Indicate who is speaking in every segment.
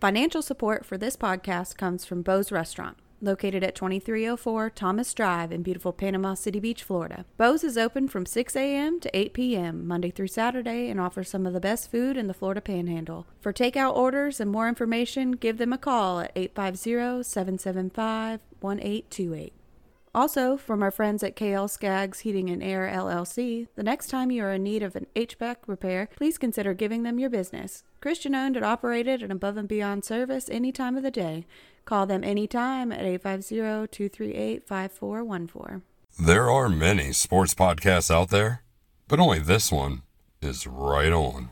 Speaker 1: Financial support for this podcast comes from Bo's Restaurant, located at 2304 Thomas Drive in beautiful Panama City Beach, Florida. Bo's is open from 6 a.m. to 8 p.m. Monday through Saturday and offers some of the best food in the Florida Panhandle. For takeout orders and more information, give them a call at 850 775 1828. Also, from our friends at KL Skaggs Heating and Air LLC, the next time you are in need of an HVAC repair, please consider giving them your business. Christian owned and operated and above and beyond service any time of the day. Call them anytime at 850 238 5414.
Speaker 2: There are many sports podcasts out there, but only this one is right on.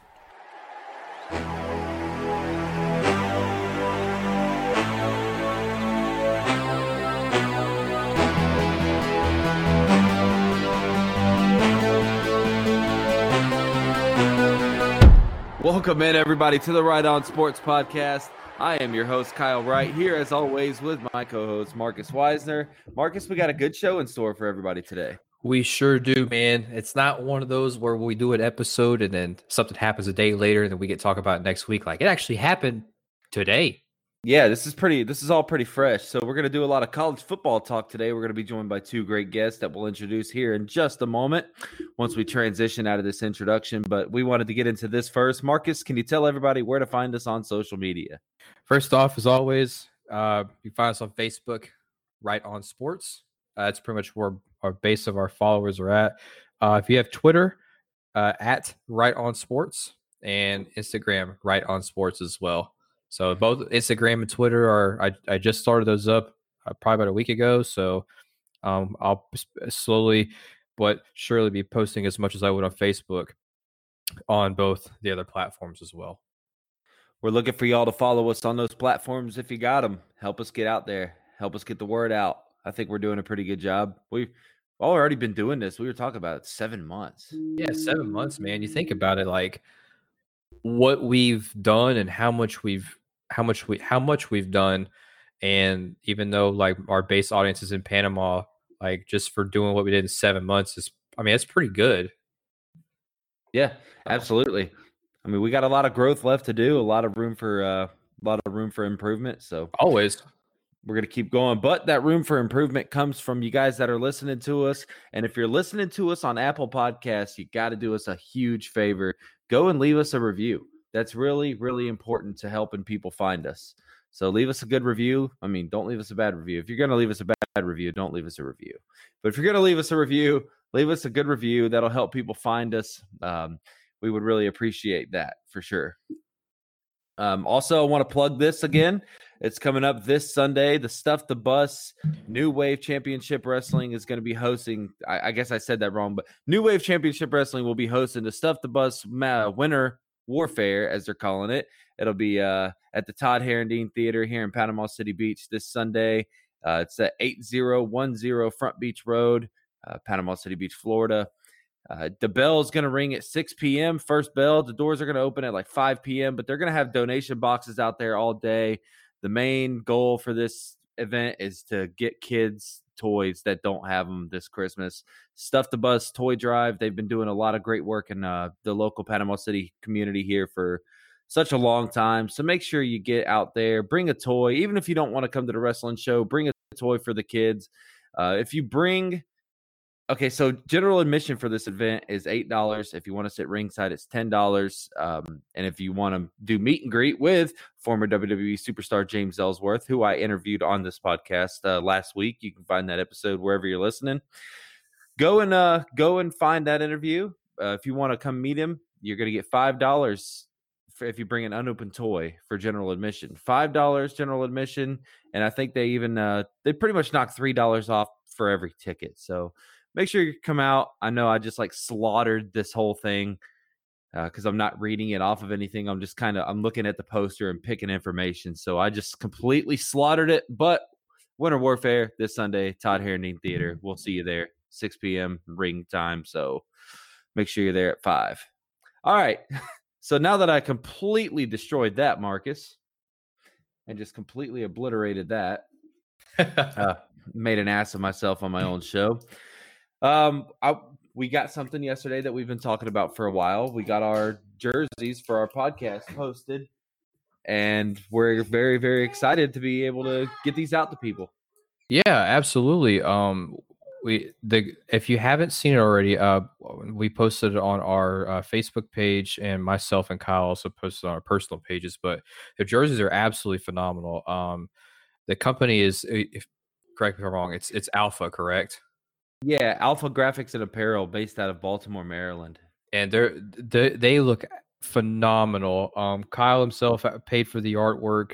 Speaker 3: Welcome in, everybody, to the Right On Sports Podcast. I am your host, Kyle Wright, here as always with my co host, Marcus Weisner. Marcus, we got a good show in store for everybody today.
Speaker 4: We sure do, man. It's not one of those where we do an episode and then something happens a day later and then we get to talk about next week. Like it actually happened today.
Speaker 3: Yeah, this is pretty. This is all pretty fresh. So we're gonna do a lot of college football talk today. We're gonna be joined by two great guests that we'll introduce here in just a moment once we transition out of this introduction. But we wanted to get into this first. Marcus, can you tell everybody where to find us on social media?
Speaker 4: First off, as always, uh, you find us on Facebook, Right on Sports. Uh, that's pretty much where our base of our followers are at. Uh, if you have Twitter, uh, at Right on Sports, and Instagram, Right on Sports as well. So both Instagram and Twitter are I, I just started those up uh, probably about a week ago. So um, I'll slowly but surely be posting as much as I would on Facebook on both the other platforms as well.
Speaker 3: We're looking for y'all to follow us on those platforms if you got them. Help us get out there. Help us get the word out. I think we're doing a pretty good job. We've already been doing this. We were talking about it seven months.
Speaker 4: Yeah, seven months, man. You think about it, like what we've done and how much we've how much we how much we've done and even though like our base audience is in panama like just for doing what we did in seven months is i mean it's pretty good.
Speaker 3: Yeah absolutely. I mean we got a lot of growth left to do a lot of room for uh, a lot of room for improvement so
Speaker 4: always.
Speaker 3: we're going to keep going but that room for improvement comes from you guys that are listening to us and if you're listening to us on apple podcasts you got to do us a huge favor. Go and leave us a review that's really, really important to helping people find us. So leave us a good review. I mean, don't leave us a bad review. If you're going to leave us a bad review, don't leave us a review. But if you're going to leave us a review, leave us a good review. That'll help people find us. Um, we would really appreciate that for sure. Um, also, I want to plug this again. It's coming up this Sunday. The Stuff the Bus New Wave Championship Wrestling is going to be hosting. I, I, guess I said that wrong, but New Wave Championship Wrestling will be hosting the Stuff the Bus uh, Winter Warfare, as they're calling it. It'll be uh, at the Todd Herendeen Theater here in Panama City Beach this Sunday. Uh, it's at 8010 Front Beach Road, uh, Panama City Beach, Florida. Uh, the bell is going to ring at 6 p.m. First bell. The doors are going to open at like 5 p.m., but they're going to have donation boxes out there all day. The main goal for this event is to get kids toys that don't have them this Christmas. Stuff the Bus Toy Drive. They've been doing a lot of great work in uh, the local Panama City community here for such a long time. So make sure you get out there, bring a toy. Even if you don't want to come to the wrestling show, bring a toy for the kids. Uh, if you bring Okay, so general admission for this event is eight dollars. If you want to sit ringside, it's ten dollars. Um, and if you want to do meet and greet with former WWE superstar James Ellsworth, who I interviewed on this podcast uh, last week, you can find that episode wherever you're listening. Go and uh, go and find that interview. Uh, if you want to come meet him, you're going to get five dollars if you bring an unopened toy for general admission. Five dollars general admission, and I think they even uh, they pretty much knock three dollars off for every ticket. So make sure you come out. I know I just like slaughtered this whole thing because uh, I'm not reading it off of anything. I'm just kind of I'm looking at the poster and picking information. So I just completely slaughtered it. But Winter Warfare this Sunday, Todd Herendeen Theater. We'll see you there, 6 p.m. ring time. So make sure you're there at five. All right. So now that I completely destroyed that, Marcus, and just completely obliterated that, uh, made an ass of myself on my own show. Um, I, we got something yesterday that we've been talking about for a while. We got our jerseys for our podcast posted, and we're very very excited to be able to get these out to people.
Speaker 4: Yeah, absolutely. Um, we the if you haven't seen it already, uh, we posted it on our uh, Facebook page, and myself and Kyle also posted on our personal pages. But the jerseys are absolutely phenomenal. Um, the company is, if, correct me if I'm wrong, it's it's Alpha, correct?
Speaker 3: Yeah, Alpha Graphics and Apparel, based out of Baltimore, Maryland,
Speaker 4: and they're they they look phenomenal. Um, Kyle himself uh, paid for the artwork.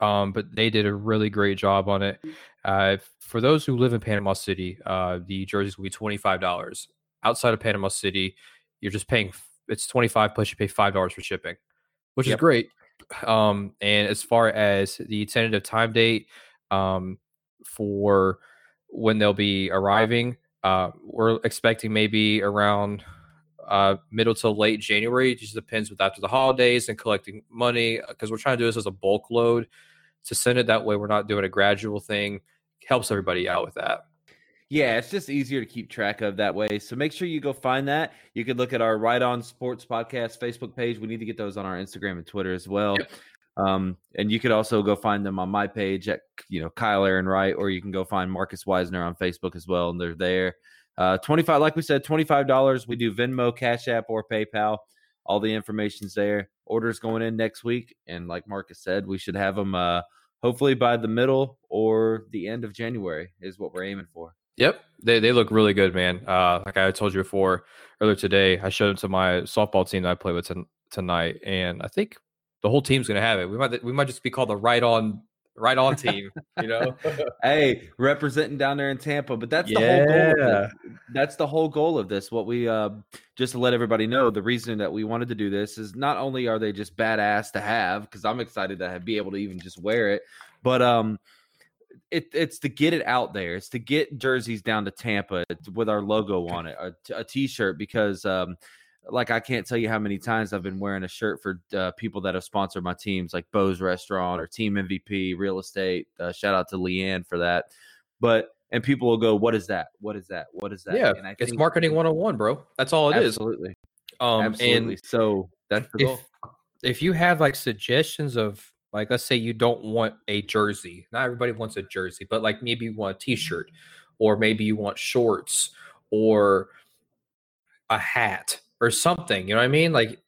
Speaker 4: Um, but they did a really great job on it. Uh, for those who live in Panama City, uh, the jerseys will be twenty five dollars. Outside of Panama City, you're just paying it's twenty five plus you pay five dollars for shipping, which yep. is great. Um, and as far as the tentative time date um, for when they'll be arriving, uh, we're expecting maybe around uh, middle to late January. It just depends with after the holidays and collecting money because we're trying to do this as a bulk load to send it that way. We're not doing a gradual thing. Helps everybody out with that.
Speaker 3: Yeah, it's just easier to keep track of that way. So make sure you go find that. You could look at our Right On Sports Podcast Facebook page. We need to get those on our Instagram and Twitter as well. Yep. Um, and you could also go find them on my page at you know Kyle Aaron Wright, or you can go find Marcus Weisner on Facebook as well, and they're there. Uh, 25, like we said, $25. We do Venmo, Cash App, or PayPal. All the information's there. Orders going in next week. And like Marcus said, we should have them uh, hopefully by the middle or the end of January is what we're aiming for.
Speaker 4: Yep, they they look really good, man. Uh, like I told you before earlier today, I showed them to my softball team that I play with t- tonight, and I think the whole team's gonna have it. We might we might just be called the right on right on team, you know.
Speaker 3: hey, representing down there in Tampa, but that's the whole goal. That's the whole goal of this. What we uh, just to let everybody know, the reason that we wanted to do this is not only are they just badass to have, because I'm excited to be able to even just wear it, but um it, it's to get it out there. It's to get jerseys down to Tampa with our logo on it, a a t-shirt because um, like I can't tell you how many times I've been wearing a shirt for uh, people that have sponsored my teams, like Bo's Restaurant or Team MVP Real Estate. Uh, shout out to Leanne for that. But and people will go, "What is that? What is that? What is that?"
Speaker 4: Yeah, I it's marketing 101, bro. That's all it
Speaker 3: absolutely.
Speaker 4: is.
Speaker 3: Um, absolutely. And so that's the
Speaker 4: goal. If, if you have like suggestions of like, let's say you don't want a jersey. Not everybody wants a jersey, but like maybe you want a t-shirt, or maybe you want shorts, or a hat, or something. You know what I mean? Like,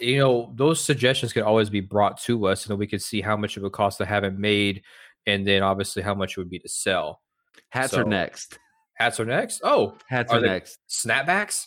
Speaker 4: you know, those suggestions can always be brought to us, and then we could see how much it would cost to have it made, and then obviously how much it would be to sell.
Speaker 3: Hats so, are next.
Speaker 4: Hats are next. Oh,
Speaker 3: hats are, are next.
Speaker 4: Snapbacks.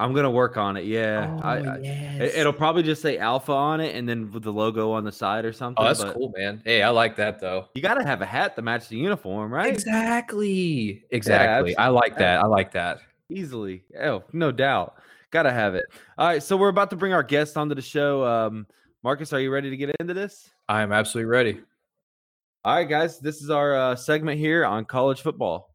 Speaker 3: I'm gonna work on it. Yeah,
Speaker 4: oh, I, yes.
Speaker 3: it'll probably just say Alpha on it, and then with the logo on the side or oh, something.
Speaker 4: Oh, that's cool, man. Hey, I like that though.
Speaker 3: You got to have a hat to match the uniform, right?
Speaker 4: Exactly. Exactly. Yeah, I like that. I like that.
Speaker 3: Easily. Oh, no doubt. Gotta have it. All right, so we're about to bring our guest onto the show. Um, Marcus, are you ready to get into this?
Speaker 4: I am absolutely ready.
Speaker 3: All right, guys, this is our uh, segment here on college football.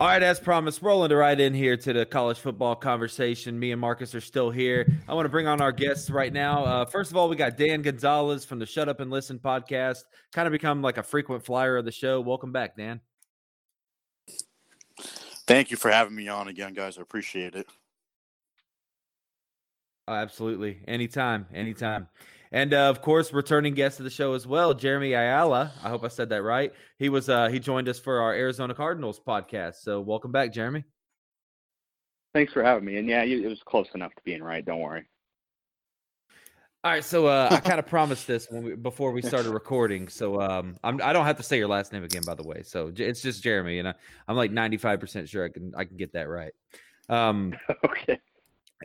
Speaker 3: All right, as promised, rolling to right in here to the college football conversation. Me and Marcus are still here. I want to bring on our guests right now. Uh, first of all, we got Dan Gonzalez from the Shut Up and Listen podcast, kind of become like a frequent flyer of the show. Welcome back, Dan.
Speaker 5: Thank you for having me on again, guys. I appreciate it.
Speaker 3: Oh, absolutely. Anytime. Anytime. And uh, of course, returning guest of the show as well, Jeremy Ayala. I hope I said that right. He was uh, he joined us for our Arizona Cardinals podcast. So welcome back, Jeremy.
Speaker 6: Thanks for having me. And yeah, it was close enough to being right. Don't worry.
Speaker 3: All right, so uh, I kind of promised this when we, before we started recording. So um, I'm, I do not have to say your last name again, by the way. So it's just Jeremy, and I, am like 95 percent sure I can I can get that right. Um,
Speaker 6: okay.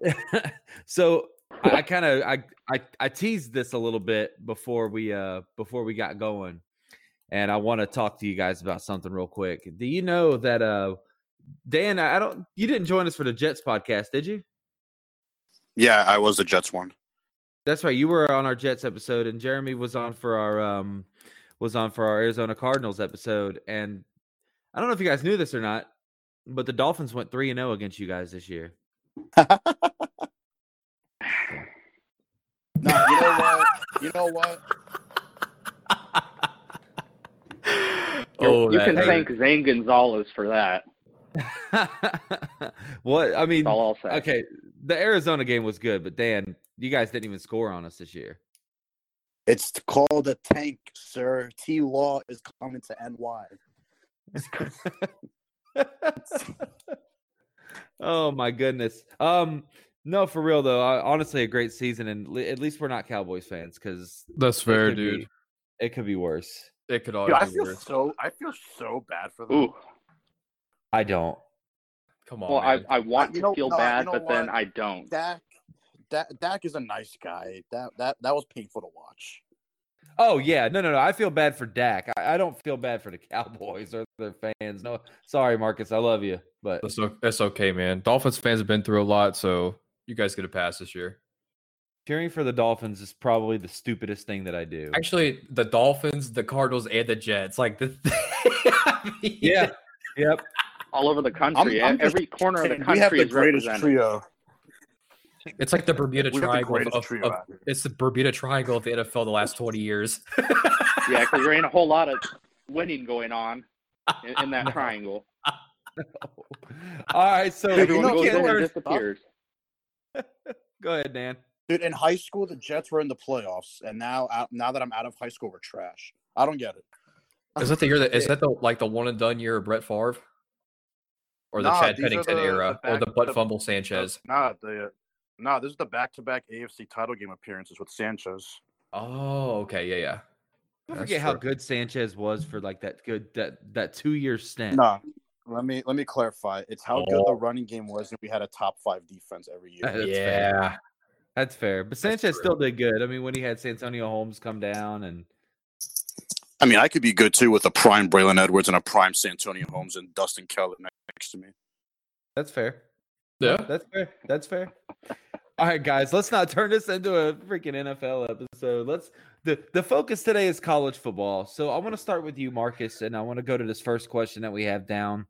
Speaker 3: so I, kind of I, I I teased this a little bit before we uh before we got going, and I want to talk to you guys about something real quick. Do you know that uh Dan? I don't. You didn't join us for the Jets podcast, did you?
Speaker 5: Yeah, I was the Jets one.
Speaker 3: That's right. You were on our Jets episode, and Jeremy was on for our um was on for our Arizona Cardinals episode. And I don't know if you guys knew this or not, but the Dolphins went three and zero oh against you guys this year.
Speaker 6: No, you know what? You know what? oh, you can thank Zane Gonzalez for that.
Speaker 3: what I mean, okay, the Arizona game was good, but Dan, You guys didn't even score on us this year.
Speaker 7: It's called a tank, sir. T Law is coming to NY.
Speaker 3: oh my goodness. Um, no, for real though. I, honestly, a great season, and li- at least we're not Cowboys fans because
Speaker 4: That's fair, dude.
Speaker 3: it could be worse.
Speaker 4: It could
Speaker 7: Dude,
Speaker 4: always
Speaker 7: I
Speaker 4: be
Speaker 7: feel
Speaker 4: worse.
Speaker 7: so. I feel so bad for them.
Speaker 6: Ooh.
Speaker 3: I don't.
Speaker 4: Come on,
Speaker 6: Well, I,
Speaker 4: man.
Speaker 6: I want
Speaker 7: you
Speaker 6: to
Speaker 7: know-
Speaker 6: feel
Speaker 7: no,
Speaker 6: bad,
Speaker 7: know
Speaker 6: but then
Speaker 7: what?
Speaker 6: I don't.
Speaker 7: Dak, Dak, Dak is a nice guy. That that that was painful to watch.
Speaker 3: Oh yeah, no, no, no. I feel bad for Dak. I, I don't feel bad for the Cowboys or their fans. No, sorry, Marcus. I love you, but
Speaker 4: That's, o- that's okay, man. Dolphins fans have been through a lot, so you guys get a pass this year.
Speaker 3: cheering for the Dolphins is probably the stupidest thing that I do.
Speaker 4: Actually, the Dolphins, the Cardinals, and the Jets. Like the I mean,
Speaker 3: yeah. Yep.
Speaker 6: All over the country,
Speaker 7: I'm just
Speaker 6: every corner of the country
Speaker 7: we have the
Speaker 6: is
Speaker 7: greatest
Speaker 6: represented.
Speaker 7: trio.
Speaker 4: It's like the Bermuda
Speaker 7: We have the
Speaker 4: Triangle. Of, of- it's the Bermuda Triangle of the NFL the last twenty years.
Speaker 6: Yeah, because there ain't a whole lot of winning going on in, in that triangle.
Speaker 3: All right, so
Speaker 7: Dude, you know-
Speaker 6: goes
Speaker 3: can't learn.
Speaker 6: disappears.
Speaker 3: Go ahead, Dan.
Speaker 7: Dude, in high school, the Jets were in the playoffs, and now out, now that I'm out of high school, we're trash. I don't get it.
Speaker 4: is that the year that is that the like the one and done year of Brett Favre? Or the
Speaker 7: Nah,
Speaker 4: Chad Pennington
Speaker 7: the-
Speaker 4: era,
Speaker 7: the
Speaker 4: or the
Speaker 7: back-
Speaker 4: butt
Speaker 7: the-
Speaker 4: fumble Sanchez.
Speaker 7: Nah, the nah, this is the back-to-back AFC title game appearances with Sanchez.
Speaker 4: Oh, okay, yeah, yeah.
Speaker 3: Don't
Speaker 4: That's
Speaker 3: forget how good Sanchez was for like that good that that two year stint.
Speaker 7: Nah, let me let me clarify. It's how good
Speaker 4: Oh.
Speaker 7: the running game was, and we had a top five defense every year.
Speaker 3: That's fair.
Speaker 4: yeah.
Speaker 3: That's fair. But Sanchez still did good. I mean, when he had Santonio Holmes come down and
Speaker 5: I mean, I could be good too with a prime Braylon Edwards and a prime Santonio Holmes and Dustin Keller next to me.
Speaker 3: that's fair.
Speaker 4: Yeah.
Speaker 3: That's fair. That's fair. All right, guys, let's not turn this into a freaking NFL episode. Let's the the focus today is college football. So I want to start with you, Marcus, and I want to go to this first question that we have down.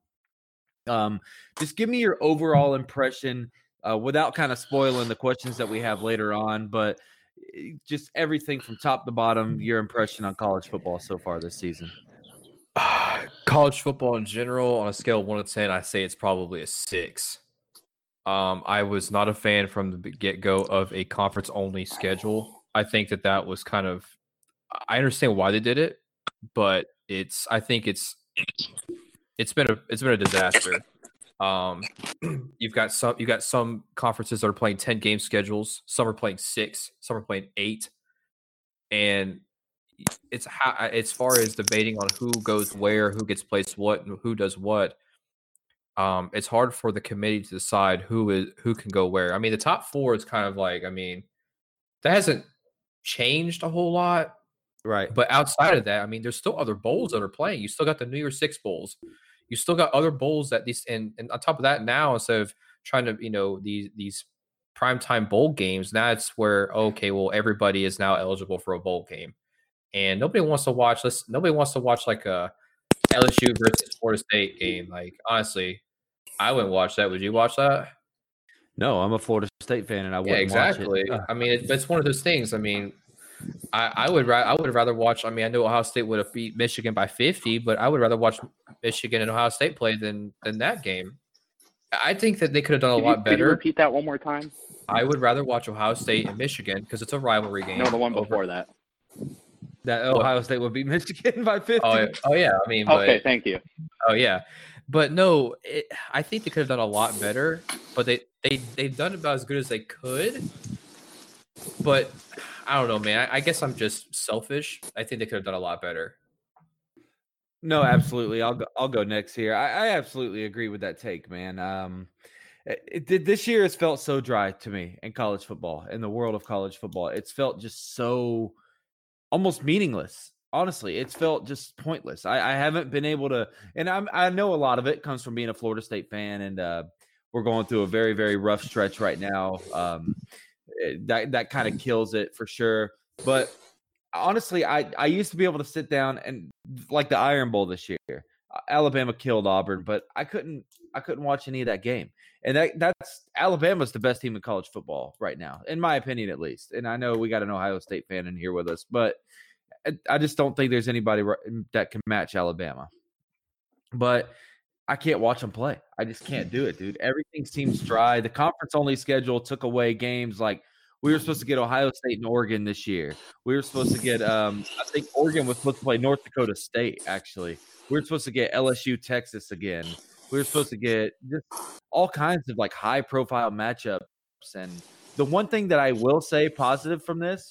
Speaker 3: Um, just give me your overall impression uh, without kind of spoiling the questions that we have later on, but eh, just everything from top to bottom, your impression on college football so far this season.
Speaker 4: college football in general on a scale of 1 to 10 i say it's probably a 6 um, i was not a fan from the get-go of a conference only schedule. I think that that was kind of i understand why they did it but it's i think it's it's been a it's been a disaster. Um, you've got some You've got some conferences that are playing 10 game schedules. Some are playing six some are playing eight. And it's how as far as debating on who goes where, who gets placed what, and who does what. Um, it's hard for the committee to decide who is who can go where. I mean, the top four is kind of like, I mean, that hasn't changed a whole lot.
Speaker 3: Right.
Speaker 4: But outside of that, I mean, there's still other bowls that are playing. You still got the New Year's Six bowls. You still got other bowls that these, and, and on top of that, now instead of trying to, you know, these these primetime bowl games, that's where okay, well, everybody is now eligible for a bowl game and nobody wants to watch. Let's nobody wants to watch like a LSU versus Florida State game. Like honestly, I wouldn't watch that. Would you watch that?
Speaker 3: No, I'm a Florida State fan, and I wouldn't
Speaker 4: exactly.
Speaker 3: watch it.
Speaker 4: I mean, it, it's one of those things. I mean, I, I would ra- I would rather watch. I mean, I know Ohio State would have beat Michigan by 50, but I would rather watch Michigan and Ohio State play than than that game. I think that they could have done a
Speaker 6: Could you,
Speaker 4: lot
Speaker 6: could you
Speaker 4: better.
Speaker 6: repeat that one more time?
Speaker 4: I would rather watch Ohio State and Michigan because it's a rivalry game.
Speaker 6: No, the one
Speaker 4: over-
Speaker 6: before that.
Speaker 3: that Ohio State would beat Michigan by 50.
Speaker 4: Oh, yeah- oh yeah. I mean, but,
Speaker 6: Okay, thank you.
Speaker 4: Oh yeah, but no, it, I think they could have done a lot better. But they they they've done about as good as they could. But I don't know, man. I, I guess I'm just selfish. I think they could have done a lot better.
Speaker 3: No, absolutely. I'll go, I'll go next here. I, I absolutely agree with that take, man. Um, it, it did this year has felt so dry to me in college football, in the world of college football. It's felt just so almost meaningless. Honestly, it's felt just pointless. I, I haven't been able to, and I'm, I know a lot of it comes from being a Florida State fan, and uh, we're going through a very, very rough stretch right now. Um, that that kind of kills it for sure. But honestly, I I used to be able to sit down and like the Iron Bowl this year. Alabama killed Auburn, but I couldn't I couldn't watch any of that game. And that that's Alabama's the best team in college football right now, in my opinion, at least. And I know we got an Ohio State fan in here with us, but I- just don't think there's anybody that can match Alabama. But I can't watch them play. I just can't do it, dude. Everything seems dry. The conference only schedule took away games like We were supposed to get Ohio State and Oregon this year. We were supposed to get, um, I think Oregon was supposed to play North Dakota State, actually. We were supposed to get LSU, Texas again. We were supposed to get just all kinds of like high profile matchups. And the one thing that I will say positive from this,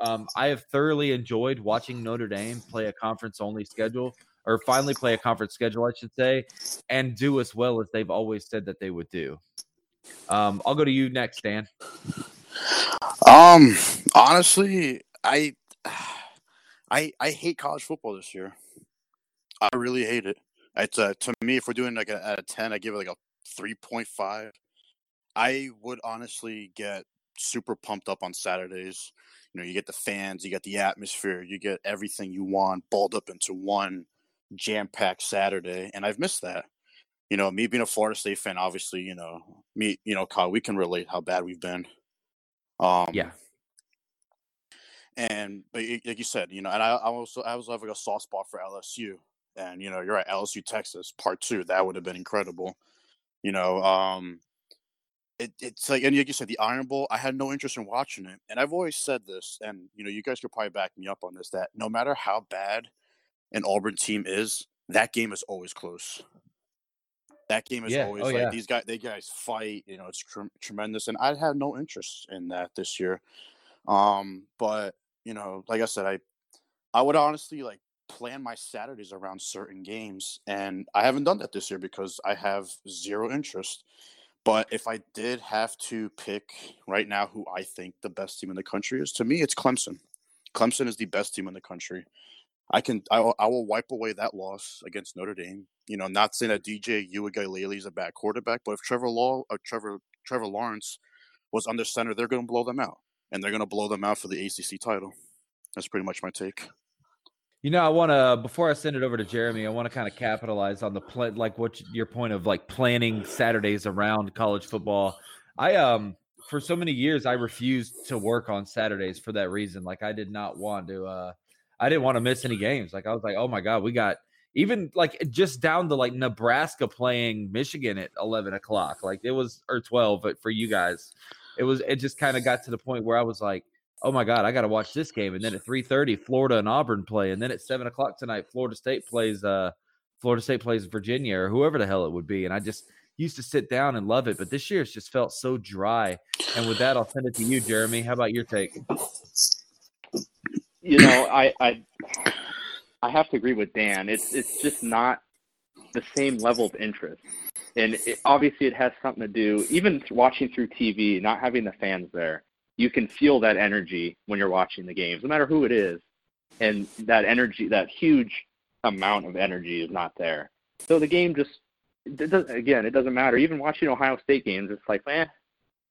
Speaker 3: um, I have thoroughly enjoyed watching Notre Dame play a conference only schedule or finally play a conference schedule, I should say, and do as well as they've always said that they would do. Um, I'll go to you next, Dan.
Speaker 7: Um, honestly, I, I, I hate college football this year. I really hate it. It's uh, to me, if we're doing like a, of ten, I give it like a three point five. I would honestly get super pumped up on Saturdays. You know, you get the fans, you get the atmosphere, you get everything you want balled up into one jam packed Saturday, and I've missed that. You know, me being a Florida State fan, obviously, you know, me, you know, Kyle, we can relate how bad we've been. Um,
Speaker 3: Yeah.
Speaker 7: and but like you said, you know, and I, I also I was have like a soft spot for LSU, and you know, you're at LSU Texas Part Two, that would have been incredible. You know, um, it, it's like and like you said, the Iron Bowl. I had no interest in watching it, and I've always said this, and you know, you guys could probably back me up on this. That no matter how bad an Auburn team is, that game is always close. That game is
Speaker 3: Yeah.
Speaker 7: always
Speaker 3: Oh,
Speaker 7: like
Speaker 3: yeah.
Speaker 7: these guys. They guys fight. You know, it's trem- tremendous, and I had no interest in that this year. Um, but you know, like I said, I I would honestly like plan my Saturdays around certain games, and I haven't done that this year because I have zero interest. But if I did have to pick right now who I think the best team in the country is, to me, it's Clemson. Clemson is the best team in the country. I can I, will- I will wipe away that loss against Notre Dame. You know, not saying that DJ Uiagalelei is a bad quarterback, but if Trevor Law or Trevor Trevor Lawrence was under center, they're going to blow them out, and they're going to blow them out for the ACC title. That's pretty much my take.
Speaker 3: You know, I want to before I send it over to Jeremy, I want to kind of capitalize on the play, like what your point of like planning Saturdays around college football. I um for so many years I refused to work on Saturdays for that reason. Like I did not want to. uh I didn't want to miss any games. Like I was like, oh my god, we got even like just down to like Nebraska playing Michigan at eleven o'clock. Like it was or twelve, but for you guys, it was. It just kind of got to the point where I was like oh my god, I got to watch this game. And then at three thirty, Florida and Auburn play, and then at seven o'clock tonight, Florida State plays. Uh, Florida State plays Virginia or whoever the hell it would be. And I just used to sit down and love it, but this year it's just felt so dry. And with that, I'll send it to you, Jeremy. How about your take?
Speaker 6: you know, I I I have to agree with Dan. It's it's just not the same level of interest, and it, obviously it has something to do. Even watching through TV, not having the fans there, you can feel that energy when you're watching the games, no matter who it is, and that energy, that huge amount of energy, is not there. So the game just it does, again, it doesn't matter. Even watching Ohio State games, it's like, man,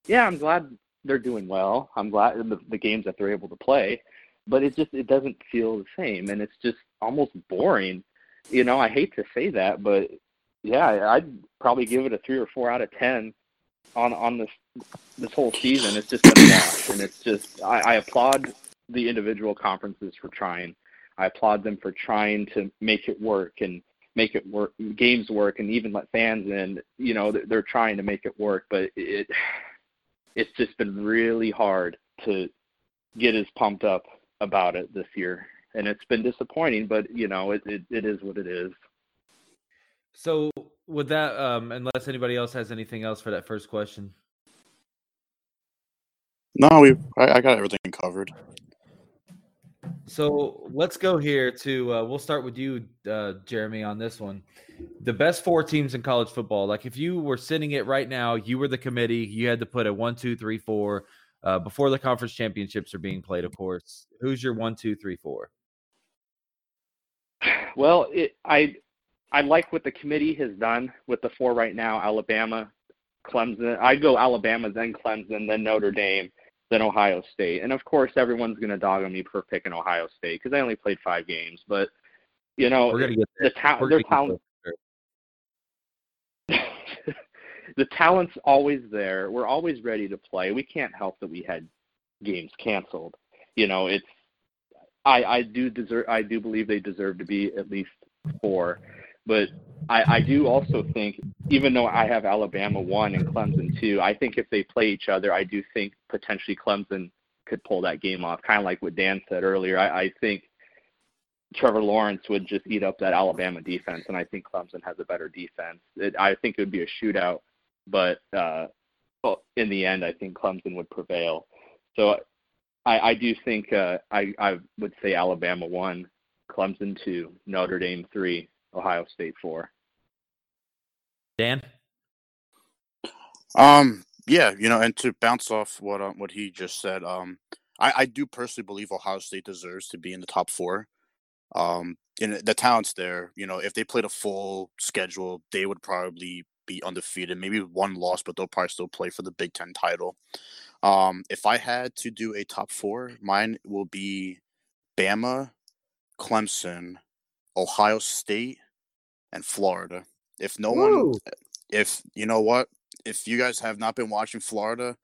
Speaker 6: yeah, I'm glad they're doing well. I'm glad the, the games that they're able to play but it just it doesn't feel the same and it's just almost boring you know i hate to say that but yeah i'd probably give it a three or four out of ten on on this this whole season it's just been a wash and it's just I, I applaud the individual conferences for trying i applaud them for trying to make it work and make it work games work and even let fans in you know they're, they're trying to make it work but it it's just been really hard to get as pumped up about it this year, and it's been disappointing. But you know, it it, it is what it is.
Speaker 3: So with that, um, unless anybody else has anything else for that first question,
Speaker 7: No, we I, I got everything covered.
Speaker 3: So let's go here to uh, we'll start with you, uh, Jeremy, on this one. The best four teams in college football. Like if you were sitting it right now, you were the committee. You had to put a one, two, three, four uh, before the conference championships are being played. Of course, who's your one, two, three, four?
Speaker 6: Well, it, I I like what the committee has done with the four right now: Alabama, Clemson. I go Alabama, then Clemson, then Notre Dame, then Ohio State. And of course, everyone's going to dog on me for picking Ohio State because I only played five games. But you know,
Speaker 3: We're gonna get
Speaker 6: the ta- their talent. the talent's always there. We're always ready to play. We can't help that we had games canceled. You know, it's I I do deserve I do believe they deserve to be at least four. But I, I do also think, even though I have Alabama one and Clemson two, I think if they play each other, I do think potentially Clemson could pull that game off. Kind of like what Dan said earlier. I, I think Trevor Lawrence would just eat up that Alabama defense, and I think Clemson has a better defense. It, I think it would be a shootout, but uh, well, in the end, I think Clemson would prevail. So I, I do think uh, I, I would say Alabama one, Clemson two, Notre Dame three, Ohio State four.
Speaker 4: Dan.
Speaker 7: Um. Yeah. You know, and to bounce off what uh, what he just said, um, I, I do personally believe Ohio State deserves to be in the top four. Um, and the talent's there. You know, if they played a full schedule, they would probably be undefeated, maybe one loss, but they'll probably still play for the Big Ten title. Um, if I had to do a top four, mine will be Bama, Clemson, Ohio State, and Florida. If no Woo. one, if you know what, if you guys have not been watching Florida,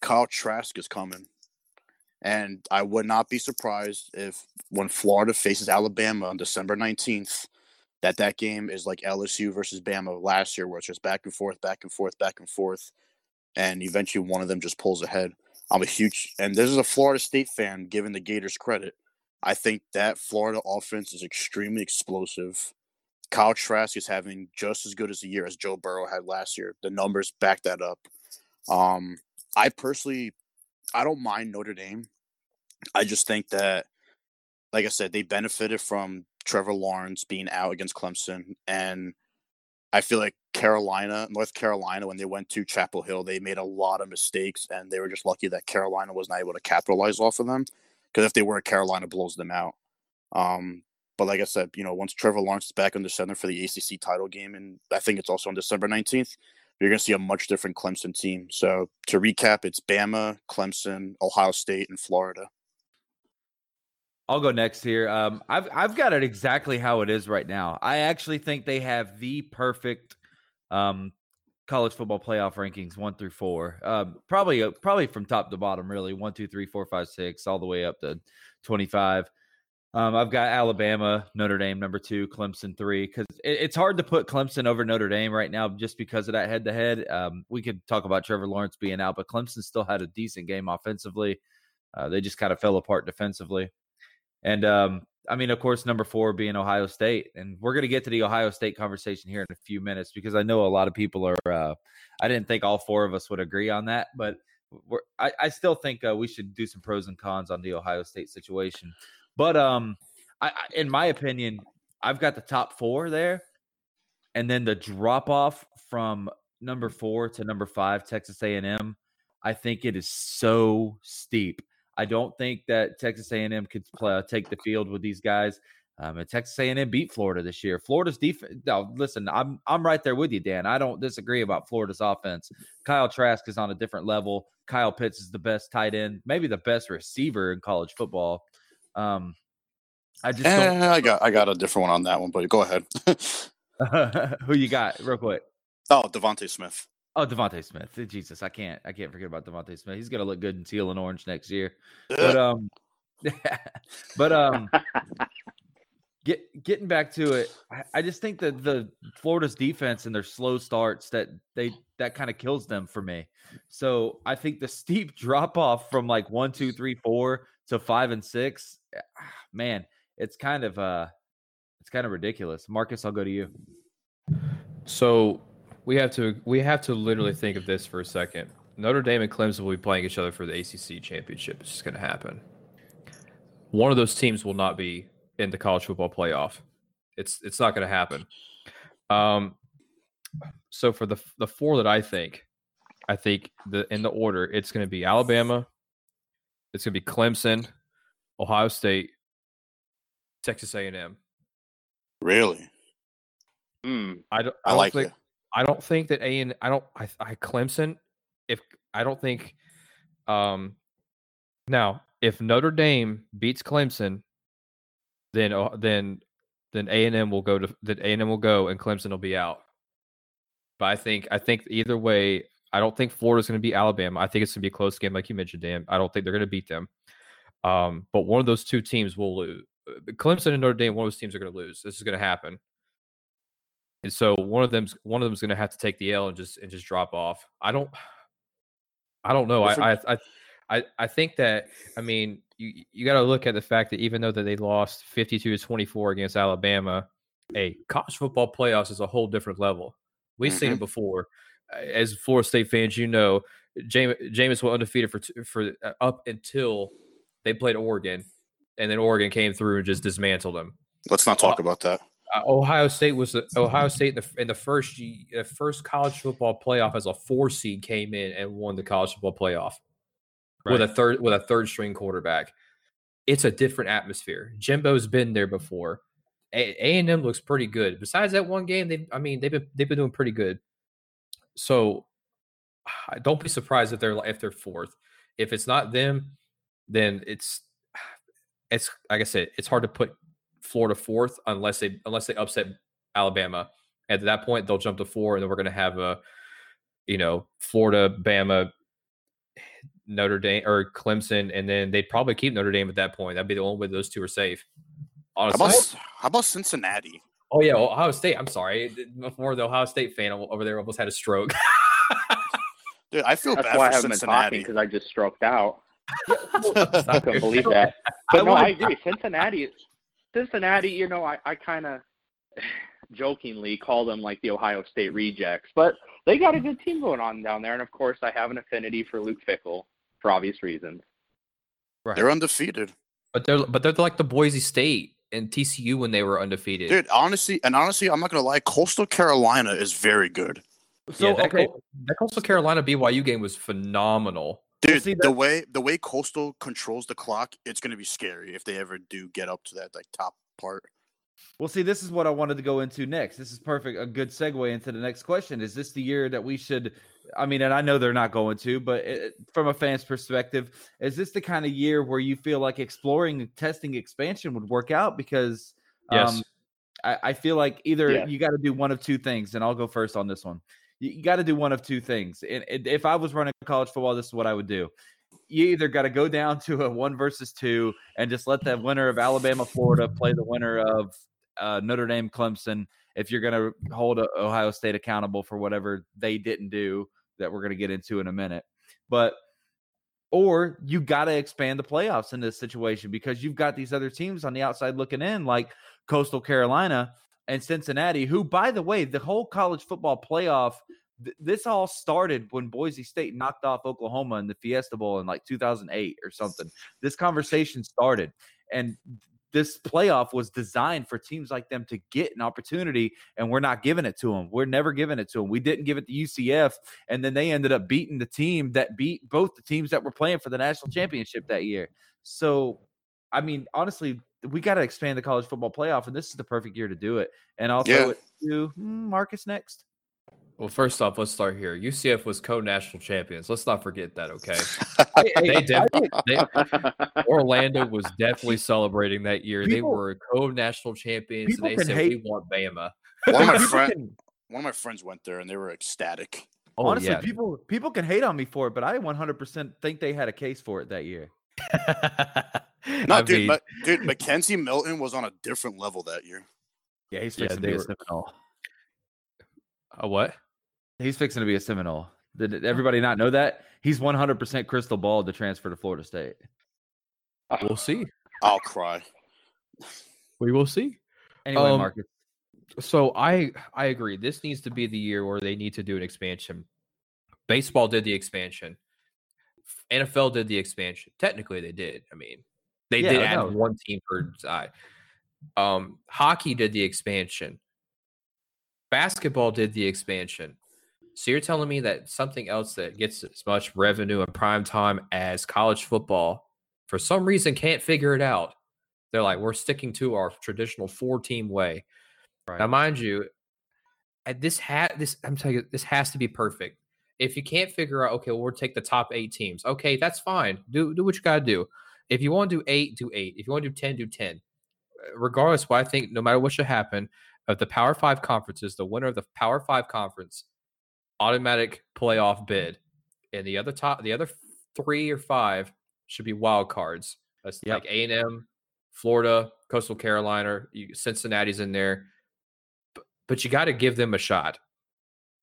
Speaker 7: Kyle Trask is coming. And I would not be surprised if when Florida faces Alabama on December 19th, that that game is like LSU versus Bama last year, where it's just back and forth, back and forth, back and forth. And eventually one of them just pulls ahead. I'm a huge, and this is a Florida State fan giving the Gators credit. I think that Florida offense is extremely explosive. Kyle Trask is having just as good as a year as Joe Burrow had last year. The numbers back that up. Um, I personally, I don't mind Notre Dame. I just think that, like I said, they benefited from Trevor Lawrence being out against Clemson, and I feel like Carolina, North Carolina, when they went to Chapel Hill, they made a lot of mistakes, and they were just lucky that Carolina was not able to capitalize off of them. Because if they were, Carolina blows them out. Um, but like I said, you know, once Trevor Lawrence is back under center for the ACC title game, and I think it's also on December 19th, you're going to see a much different Clemson team. So to recap, it's Bama, Clemson, Ohio State, and Florida.
Speaker 3: I'll go next here. Um, I've I've got it exactly how it is right now. I actually think they have the perfect um, college football playoff rankings one through four. Um, probably uh, probably from top to bottom, really one, two, three, four, five, six, all the way up to twenty five. Um, I've got Alabama, Notre Dame number two, Clemson three. Because it, it's hard to put Clemson over Notre Dame right now, just because of that head to head. We could talk about Trevor Lawrence being out, but Clemson still had a decent game offensively. Uh, they just kind of fell apart defensively. And um, I mean, of course, number four being Ohio State, and we're going to get to the Ohio State conversation here in a few minutes because I know a lot of people are. Uh, I didn't think all four of us would agree on that, but I, I, still think uh, we should do some pros and cons on the Ohio State situation. But um, I, in my opinion, I've got the top four there, and then the drop off from number four to number five, Texas A&M. I think it is so steep. I don't think that Texas A&M could play, take the field with these guys. Um, and Texas A&M beat Florida this year. Florida's defense. No, listen, I'm I'm right there with you, Dan. I don't disagree about Florida's offense. Kyle Trask is on a different level. Kyle Pitts is the best tight end, maybe the best receiver in college football. Um,
Speaker 7: I just eh, I got I got a different one on that one, but go ahead.
Speaker 3: Who you got, real quick?
Speaker 7: Oh, DeVonta Smith.
Speaker 3: Oh, DeVonta Smith. Jesus, I can't I can't forget about DeVonta Smith. He's gonna look good in teal and orange next year. But um but um get getting back to it, I, I, just think that the Florida's defense and their slow starts that they that kind of kills them for me. So I think the steep drop off from like one, two, three, four to five and six, eh, man, it's kind of uh it's kind of ridiculous. Marcus, I'll go to you.
Speaker 4: So we have to we have to literally think of this for a second. Notre Dame and Clemson will be playing each other for the ACC championship. It's just going to happen. One of those teams will not be in the college football playoff. It's it's not going to happen. Um, so for the the four that I think, I think the in the order it's going to be Alabama, it's going to be Clemson, Ohio State, Texas A and M.
Speaker 7: Really?
Speaker 6: Mm.
Speaker 4: I don't. I, I don't like think, it. I don't think that A and I don't I, I Clemson if I don't think um now if Notre Dame beats Clemson then uh, then then A and M will go to that A and M will go and Clemson will be out. But I think I think either way, I don't think Florida's going to be Alabama. I think it's going to be a close game, like you mentioned, Dan. I don't think they're going to beat them. Um, but one of those two teams will lose. Uh, Clemson and Notre Dame, one of those teams are going to lose. This is going to happen. And so one of them's one of them's going to have to take the L and just and just drop off. I don't, I don't know. I, I I I I think that I mean you you got to look at the fact that even though that they lost fifty two to twenty four against Alabama, a college football playoffs is a whole different level. We've seen it before. Uh, As Florida State fans, you know, James Jameis was undefeated for for uh, up until they played Oregon, and then Oregon came through and just dismantled them.
Speaker 7: Let's not talk about that.
Speaker 4: Uh, Ohio State was the, Ohio State in the, in the first uh, first college football playoff as a four seed came in and won the college football playoff with a third with a third string quarterback. It's a different atmosphere. Jimbo's been there before. A and M looks pretty good. Besides that one game, they I mean they've been they've been doing pretty good. So don't be surprised if they're if they're fourth. If it's not them, then it's it's like I said, it's hard to put Florida fourth unless they unless they upset Alabama. At that point, they'll jump to four, and then we're going to have a you know Florida, Bama, Notre Dame or Clemson, and then they'd probably keep Notre Dame at that point. That'd be the only way those two are safe.
Speaker 7: How about how about Cincinnati?
Speaker 4: Oh yeah, Ohio State. I'm sorry. Before the Ohio State fan over there almost had a stroke.
Speaker 7: Dude, I feel
Speaker 6: That's
Speaker 7: bad
Speaker 6: why I
Speaker 7: for
Speaker 6: haven't been talking
Speaker 7: Cincinnati.
Speaker 6: because I just stroked out. I couldn't believe that. But no, I agree. Cincinnati, Cincinnati. You know, I, I kind of jokingly call them like the Ohio State rejects, but they got a good team going on down there. And of course, I have an affinity for Luke Fickell for obvious reasons.
Speaker 7: They're undefeated,
Speaker 4: But they're but they're like the Boise State and TCU when they were undefeated.
Speaker 7: dude. Honestly, and honestly, I'm not gonna lie. Coastal Carolina is very good,
Speaker 4: yeah,
Speaker 3: So
Speaker 4: that,
Speaker 3: okay,
Speaker 4: that Coastal Carolina BYU game was phenomenal.
Speaker 7: Dude.
Speaker 3: see,
Speaker 7: the way the way Coastal controls the clock, it's gonna be scary if they ever do get up to that like top part.
Speaker 3: Well, see, this is what I wanted to go into next. This is perfect, a good segue into the next question. Is this the year that we should? I mean, and I know they're not going to, but it, from a fan's perspective, is this the kind of year where you feel like exploring, testing, expansion would work out? Because
Speaker 4: Yes.
Speaker 3: um, I, I feel like either
Speaker 6: Yes.
Speaker 3: you got to do one of two things, and I'll go first on this one. You, got to do one of two things. And, if I was running college football, this is what I would do. You either got to go down to a one versus two and just let the winner of Alabama, Florida play the winner of uh, Notre Dame, Clemson. If you're going to hold Ohio State accountable for whatever they didn't do, that we're going to get into in a minute. But or you got to expand the playoffs in this situation because you've got these other teams on the outside looking in, like Coastal Carolina and Cincinnati, who, by the way, the whole college football playoff, th- this all started when Boise State knocked off Oklahoma in the Fiesta Bowl in like 2008 or something. This conversation started, and this playoff was designed for teams like them to get an opportunity, and we're not giving it to them. We're never giving it to them. We didn't give it to UCF, and then they ended up beating the team that beat both the teams that were playing for the national mm-hmm. championship that year. So, I mean, honestly, we got to expand the college football playoff, and this is the perfect year to do it. And I'll throw
Speaker 7: Yeah.
Speaker 3: it to hmm, Marcus next.
Speaker 4: Well, first off, let's start here. UCF was co-national champions. Let's not forget that. Okay,
Speaker 3: Hey,
Speaker 4: they
Speaker 3: I
Speaker 4: did.
Speaker 3: think-
Speaker 4: They, Orlando was definitely celebrating that year. they
Speaker 3: People-
Speaker 4: were co-national champions, and they said
Speaker 3: hate-
Speaker 4: we want Bama.
Speaker 7: One of my friend, one of my friends went there and they were ecstatic.
Speaker 4: Oh
Speaker 3: honestly,
Speaker 4: yeah,
Speaker 3: people people can hate on me for it, but I 100% think they had a case for it that year.
Speaker 7: No,
Speaker 4: I
Speaker 7: dude,
Speaker 4: mean,
Speaker 7: Ma- dude, McKenzie Milton was on a different level that year.
Speaker 3: Yeah, he's fixing
Speaker 4: they
Speaker 3: to be
Speaker 4: were-
Speaker 3: a Seminole.
Speaker 4: a what?
Speaker 3: He's fixing to be a Seminole. Did everybody not know that? He's 100% crystal ball to transfer to Florida State.
Speaker 4: We'll see.
Speaker 7: I'll cry.
Speaker 4: We will see.
Speaker 3: Anyway,
Speaker 4: Um,
Speaker 3: Marcus.
Speaker 4: So I I agree. This needs to be the year where they need to do an expansion. Baseball did the expansion. NFL did the expansion. Technically, they did. I mean, they
Speaker 3: Yeah,
Speaker 4: did add one team per side. Um, hockey did the expansion. Basketball did the expansion. So you're telling me that something else that gets as much revenue and prime time as college football, for some reason, can't figure it out. They're like, we're sticking to our traditional four team way. Now, mind you, at this hat this I'm telling you, this has to be perfect. If you can't figure out, okay, well, we'll take the top eight teams. Okay, that's fine. Do do what you gotta do. If you want to do eight, do eight. If you want to do ten, do ten. Uh, Regardless, what I think, no matter what should happen, of the Power Five conferences, the winner of the Power Five conference, automatic playoff bid, and the other top, the other three or five should be wild cards. That's
Speaker 3: Yep.
Speaker 4: like A and M, Florida, Coastal Carolina, you, Cincinnati's in there but you got to give them a shot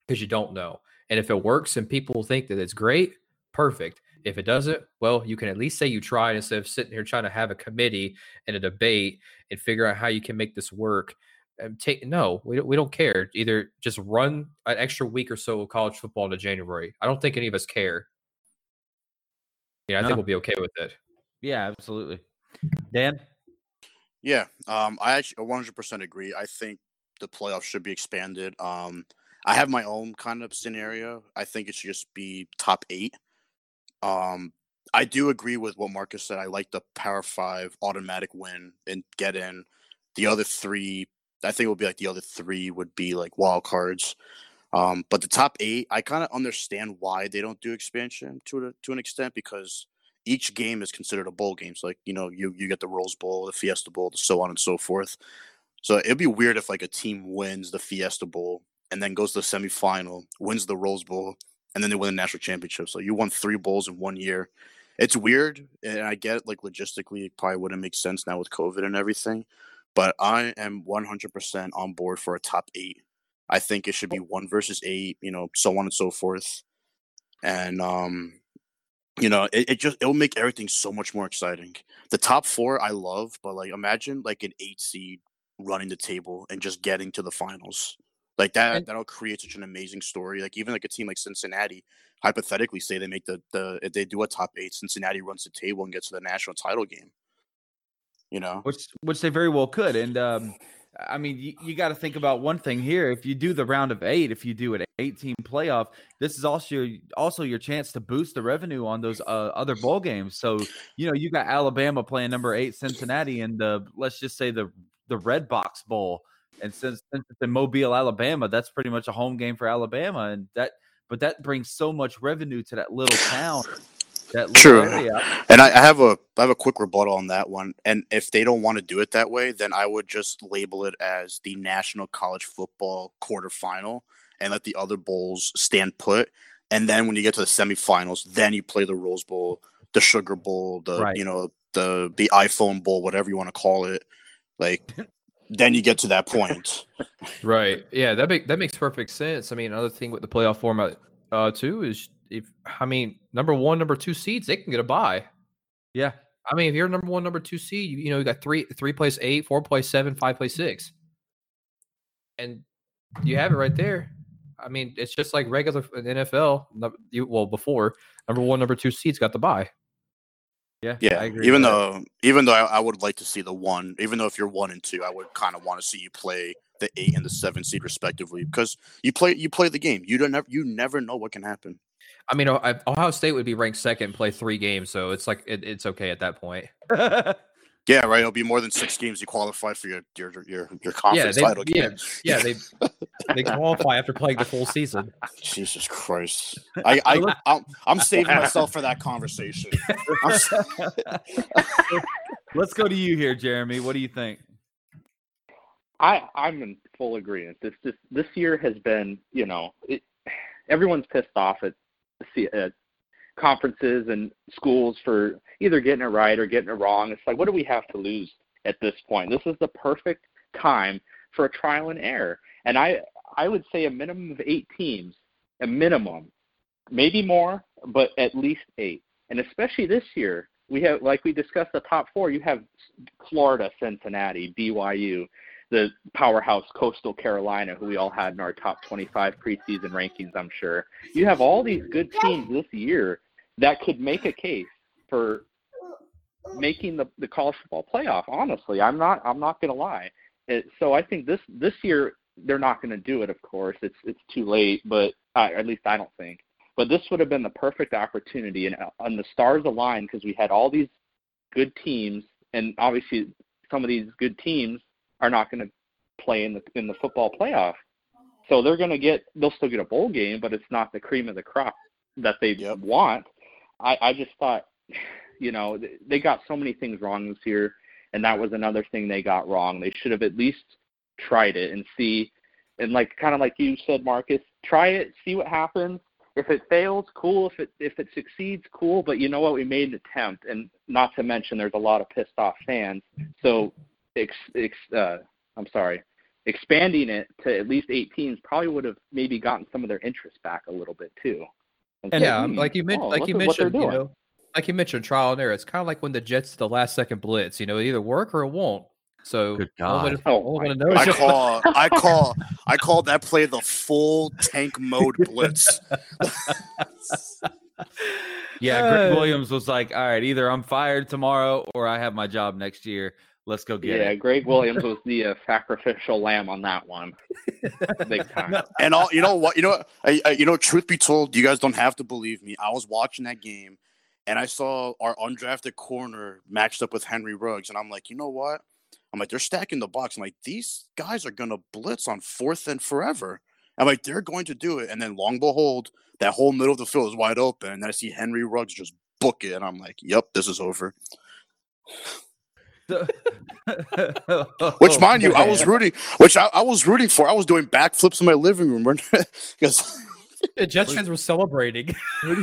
Speaker 4: because you don't know. And if it works and people think that it's great, perfect. If it doesn't, well, you can at least say you tried instead of sitting here trying to have a committee and a debate and figure out how you can make this work. And take no, we don't, we don't care. Either just run an extra week or so of college football into January. I don't think any of us care. Yeah, I
Speaker 3: No.
Speaker 4: think we'll be okay with it.
Speaker 3: Yeah, absolutely. Dan?
Speaker 7: Yeah, um, I actually 100% agree. I think the playoffs should be expanded. Um, I have my own kind of scenario. I think it should just be top eight. Um, I do agree with what Marcus said. I like the Power Five automatic win and get in. The other three, I think it would be like the other three would be like wild cards. Um, but the top eight, I kind of understand why they don't do expansion to a, to an extent because each game is considered a bowl game. So like you know, you you get the Rose Bowl, the Fiesta Bowl, so on and so forth. So it'd be weird if like a team wins the Fiesta Bowl and then goes to the semifinal, wins the Rose Bowl, and then they win the national championship. So you won three bowls in one year. It's weird, and I get like logistically, it probably wouldn't make sense now with COVID and everything. But I am 100% on board for a top eight. I think it should be one versus eight, you know, so on and so forth. And um, you know, it, it just it'll make everything so much more exciting. The top four I love, but like imagine like an eight seed running the table and just getting to the finals. Like that
Speaker 4: And-
Speaker 7: that'll create such an amazing story. Like even like a team like Cincinnati, hypothetically say they make the the if they do a top eight, Cincinnati runs the table and gets to the national title game. You know?
Speaker 3: which which they very well could. And um, I mean, you, you got to think about one thing here. If you do the round of eight, if you do an eight-team playoff, this is also your, also your chance to boost the revenue on those uh, other bowl games. So you know, you got Alabama playing number eight Cincinnati in the let's just say the the Red Box Bowl. And since, since it's in Mobile, Alabama, that's pretty much a home game for Alabama, and that but that brings so much revenue to that little town, that little
Speaker 7: True.
Speaker 3: area.
Speaker 7: And I, I have a I have a quick rebuttal on that one. And if they don't want to do it that way, then I would just label it as the National College Football quarterfinal and let the other bowls stand put. And then when you get to the semifinals, then you play the Rose Bowl, the Sugar Bowl, the
Speaker 3: Right.
Speaker 7: you know the the iPhone Bowl, whatever you want to call it. Like then you get to that point.
Speaker 4: Right. Yeah, that make that makes perfect sense. I mean, another thing with the playoff format uh too is if I mean number one, number two seeds, they can get a bye.
Speaker 3: Yeah,
Speaker 4: I mean, if you're number one, number two seed, you, you know, you got three three plays eight, four plays seven, five plays six. And you have it right there. I mean, it's just like regular in NFL. You, well, before number one, number two seeds got the bye.
Speaker 3: Yeah,
Speaker 7: Yeah,
Speaker 3: I agree
Speaker 7: even
Speaker 3: with that.
Speaker 7: though even though I, I would like to see the one, even though if you're one and two, I would kind of want to see you play the eight and the seven seed respectively because you play you play the game. You don't never you never know what can happen.
Speaker 4: I mean, Oh- Ohio State would be ranked second, play three games, so it's like it, it's okay at that point.
Speaker 7: Yeah, right. It'll be more than six games you qualify for your your your your
Speaker 4: Yeah,
Speaker 7: conference
Speaker 4: they,
Speaker 7: title
Speaker 4: yeah,
Speaker 7: game.
Speaker 4: yeah, yeah they they qualify after playing the full season.
Speaker 7: Jesus Christ! I I I'm, I'm saving myself for that conversation.
Speaker 3: Let's go to you here, Jeremy. What do you think?
Speaker 6: I I'm in full agreement. This this this year has been, you know, it, everyone's pissed off at, C- at conferences and schools for either getting it right or getting it wrong. It's like, what do we have to lose at this point? This is the perfect time for a trial and error. And I I would say a minimum of eight teams, a minimum, maybe more, but at least eight. And especially this year, we have like we discussed the top four. You have Florida, Cincinnati, BYU, the powerhouse Coastal Carolina, who we all had in our top 25 preseason rankings, I'm sure. You have all these good teams this year that could make a case for making the, the college football playoff. Honestly, I'm not I'm not going to lie. It, so I think this this year they're not going to do it. Of course, it's it's too late, but uh, at least I don't think. But this would have been the perfect opportunity, and on the stars aligned because we had all these good teams, and obviously some of these good teams are not going to play in the in the football playoff. So they're going to get they'll still get a bowl game, but it's not the cream of the crop that they
Speaker 7: Yep.
Speaker 6: want. I I just thought, you know, they got so many things wrong this year, and that was another thing they got wrong. They should have at least tried it and see, and like kind of like you said, Marcus, try it, see what happens. If it fails, cool. If it if it succeeds, cool. But you know what? We made an attempt, and not to mention there's a lot of pissed off fans. So, ex, ex, uh, I'm sorry, expanding it to at least eight teams probably would have maybe gotten some of their interest back a little bit too.
Speaker 4: And yeah,
Speaker 6: "Hmm,
Speaker 4: like you mentioned,
Speaker 6: oh,
Speaker 4: like you
Speaker 6: at what they're
Speaker 4: mentioned, you know, like you mentioned, trial and error. It's kind of like when the Jets did the last second blitz. You know, it either work or it won't. So
Speaker 3: Good
Speaker 4: all I'm
Speaker 3: God.
Speaker 4: gonna-
Speaker 6: Oh
Speaker 4: all I'm gonna know
Speaker 5: I
Speaker 4: just-
Speaker 5: call I call I call that play the full tank mode blitz.
Speaker 3: Yeah, Gregg
Speaker 4: Uh,
Speaker 3: Williams was like, "All right, either I'm fired tomorrow or I have my job next year. Let's go get
Speaker 6: yeah,
Speaker 3: it."
Speaker 6: Gregg Williams was the uh, sacrificial lamb on that one, big time.
Speaker 5: And all you know what you know what- I, I, you know truth be told, you guys don't have to believe me. I was watching that game and I saw our undrafted corner matched up with Henry Ruggs and I'm like, "You know what?" I'm like, "They're stacking the box." I'm like, "These guys are going to blitz on fourth and forever." I'm like, "They're going to do it." And then long behold, that whole middle of the field is wide open and then I see Henry Ruggs just book it and I'm like, "Yep, this is over." Which,
Speaker 3: Oh,
Speaker 5: mind you, I was rooting. Which I, I was rooting for. I was doing backflips in my living room because
Speaker 4: the Jets fans were celebrating.
Speaker 3: Who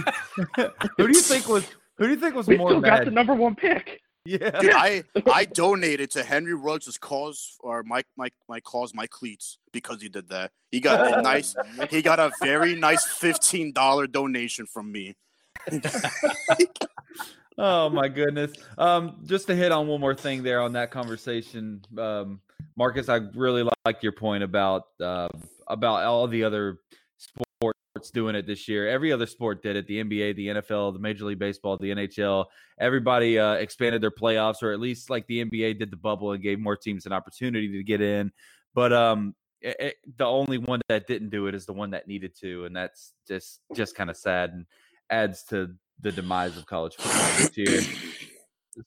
Speaker 3: do you think was who do you think was
Speaker 6: We
Speaker 3: more
Speaker 6: still got
Speaker 3: mad?
Speaker 6: the number one pick.
Speaker 3: yeah.
Speaker 5: I I donated to Henry Ruggs' cause or my my my cause my cleats because he did that. He got a nice. He got a very nice fifteen dollar donation from me.
Speaker 3: Oh my goodness. Um, just to hit on one more thing there on that conversation, um, Marcus, I really like your point about uh, about all the other sports doing it this year. Every other sport did it: the NBA, the NFL, the Major League Baseball, the NHL. Everybody uh, expanded their playoffs, or at least like the NBA did the bubble and gave more teams an opportunity to get in. But um, it, it- the only one that didn't do it is the one that needed to, and that's just just kind of sad and adds to the demise of college football this year.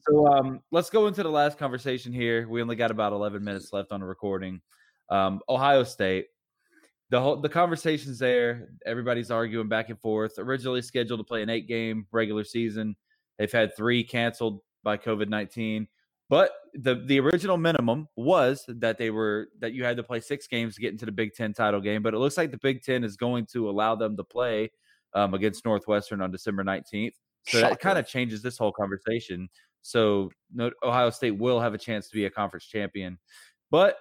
Speaker 3: So um, let's go into the last conversation here. We only got about 11 minutes left on the recording. Um, Ohio State. The whole the conversations there. Everybody's arguing back and forth. Originally scheduled to play an eight game regular season, they've had three canceled by COVID 19. But the the original minimum was that they were that you had to play six games to get into the Big Ten title game. But it looks like the Big Ten is going to allow them to play um, against Northwestern on December 19th. So that kind of changes this whole conversation. So no, Ohio State will have a chance to be a conference champion. But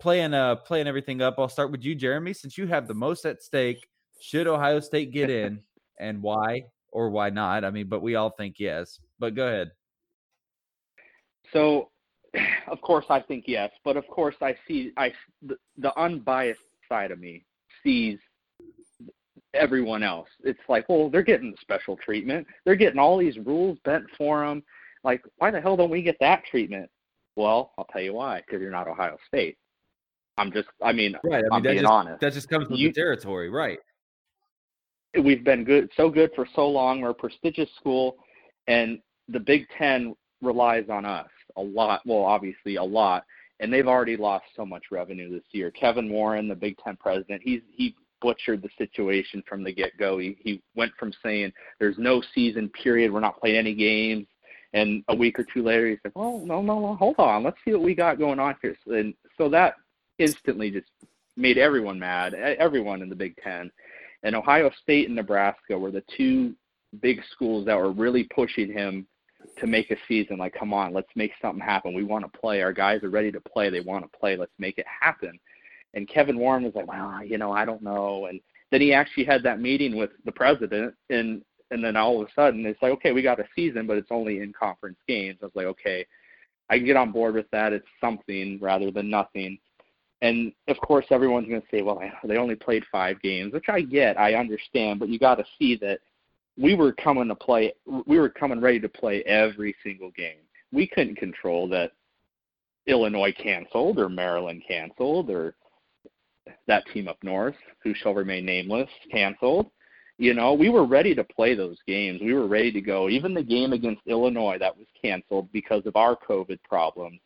Speaker 3: playing uh playing everything up, I'll start with you, Jeremy, since you have the most at stake. Should Ohio State get in, and why or why not? I mean, but we all think yes. But go ahead.
Speaker 6: So, of course, I think yes, but of course, I see I the, the unbiased side of me sees everyone else. It's like, well, they're getting special treatment. They're getting all these rules bent for them. Like, why the hell don't we get that treatment? Well, I'll tell you why. Because you're not Ohio State. I'm just. I mean,
Speaker 3: Right. I mean,
Speaker 6: I'm
Speaker 3: that
Speaker 6: being
Speaker 3: just,
Speaker 6: honest.
Speaker 3: that just comes with
Speaker 6: You-
Speaker 3: the territory, right?
Speaker 6: we've been good so good for so long we're a prestigious school and the big ten relies on us a lot well obviously a lot and they've already lost so much revenue this year kevin warren the big ten president he's he butchered the situation from the get go he he went from saying there's no season period we're not playing any games and a week or two later he said well no no no hold on let's see what we got going on here and so that instantly just made everyone mad everyone in the big ten and Ohio State and Nebraska were the two big schools that were really pushing him to make a season. Like, come on, let's make something happen. We want to play. Our guys are ready to play. They want to play. Let's make it happen. And Kevin Warren was like, well, you know, I don't know. And then he actually had that meeting with the president, and and then all of a sudden it's like, okay, we got a season, but it's only in conference games. I was like, okay, I can get on board with that. It's something rather than nothing. And of course, everyone's going to say, well, they only played five games, which I get, I understand, but you got to see that we were coming to play, we were coming ready to play every single game. We couldn't control that Illinois canceled or Maryland canceled or that team up north, who shall remain nameless, canceled. You know, we were ready to play those games. We were ready to go. Even the game against Illinois that was canceled because of our COVID problems.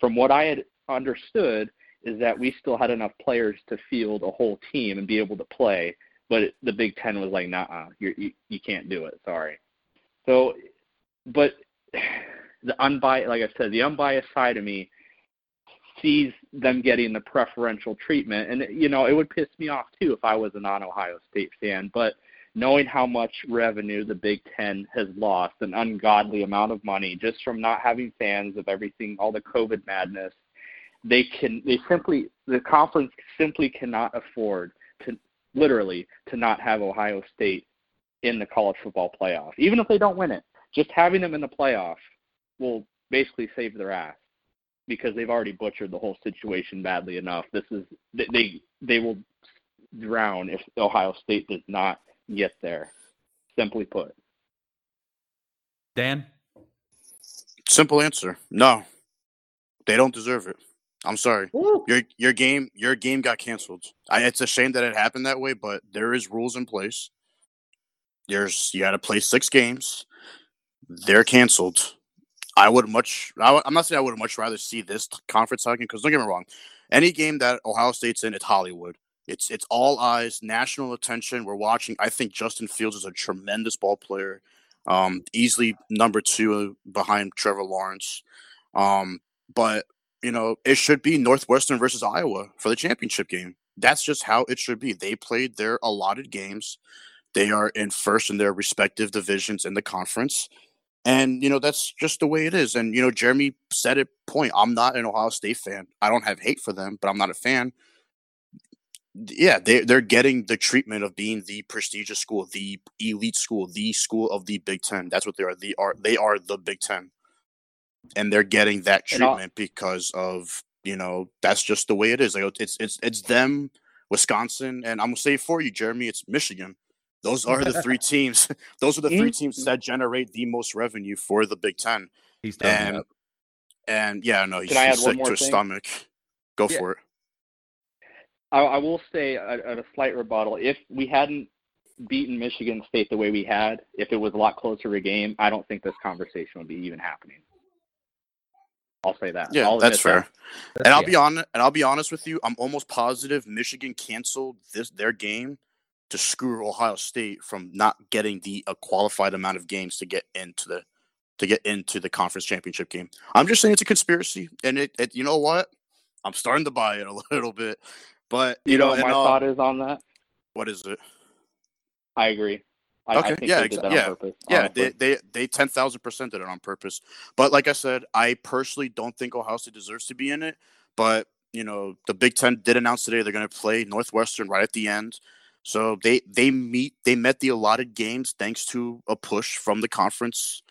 Speaker 6: From what I had understood, is that we still had enough players to field a whole team and be able to play. But it, the Big Ten was like, nah, you you can't do it. Sorry. So, but the unbiased, like I said, the unbiased side of me sees them getting the preferential treatment, and you know it would piss me off too if I was a non-Ohio State fan. But knowing how much revenue the Big Ten has lost, an ungodly amount of money just from not having fans of everything, all the COVID madness, they can they simply the conference simply cannot afford to literally to not have Ohio State in the college football playoff. Even if they don't win it, just having them in the playoff will basically save their ass because they've already butchered the whole situation badly enough. This is they they will drown if Ohio State does not get there. Simply put.
Speaker 4: Dan?
Speaker 7: Simple answer. No. They don't deserve it. I'm sorry. Your your game your game got canceled. I, it's a shame that it happened that way, but there is rules in place. There's you got to play six games. They're canceled. I would much. I, am not saying I would much rather see this conference talking because don't get me wrong. Any game that Ohio State's in, it's Hollywood. It's it's all eyes, national attention. We're watching. I think Justin Fields is a tremendous ball player. Um, easily number two behind Trevor Lawrence. Um, but you know, it should be Northwestern versus Iowa for the championship game. That's just how it should be. They played their allotted games. They are in first in their respective divisions in the conference. And, you know, that's just the way it is. And, you know, Jeremy said it point. I'm not an Ohio State fan. I don't have hate for them, but I'm not a fan. Yeah, they, they're getting the treatment of being the prestigious school, the elite school, the school of the Big Ten. That's what they are. They are they are the Big Ten. And they're getting that treatment because of, you know, that's just the way it is. Like it's it's it's them, Wisconsin, and I'm gonna say for you, Jeremy, it's Michigan. Those are the three teams. Those are the three teams that generate the most revenue for the Big Ten.
Speaker 3: He's
Speaker 7: and
Speaker 3: up.
Speaker 7: and yeah, no, he's,
Speaker 6: Can I
Speaker 7: he's
Speaker 6: add one
Speaker 7: sick
Speaker 6: more
Speaker 7: to his
Speaker 6: thing?
Speaker 7: stomach. Go
Speaker 3: Yeah.
Speaker 7: for it.
Speaker 6: I, I will say at, at a slight rebuttal, if we hadn't beaten Michigan State the way we had, if it was a lot closer a game, I don't think this conversation would be even happening. I'll say that.
Speaker 7: Yeah,
Speaker 6: I'll
Speaker 7: that's
Speaker 6: admit that.
Speaker 7: fair. And I'll be on and I'll be honest with you, I'm almost positive Michigan canceled this their game to screw Ohio State from not getting the a qualified amount of games to get into the to get into the conference championship game. I'm just saying it's a conspiracy, and it, it you know what? I'm starting to buy it a little bit, but you,
Speaker 6: You know
Speaker 7: know,
Speaker 6: my
Speaker 7: uh,
Speaker 6: thought is on that?
Speaker 7: what is it?
Speaker 6: I agree. I, I
Speaker 7: Okay,
Speaker 6: think
Speaker 7: yeah,
Speaker 6: they did
Speaker 7: exa- yeah,
Speaker 6: purpose.
Speaker 7: Yeah, they they they ten thousand percent did it on purpose. But like I said, I personally don't think Ohio State deserves to be in it. But you know, the Big Ten did announce today they're going to play Northwestern right at the end. So they they meet they met the allotted games thanks to a push from the conference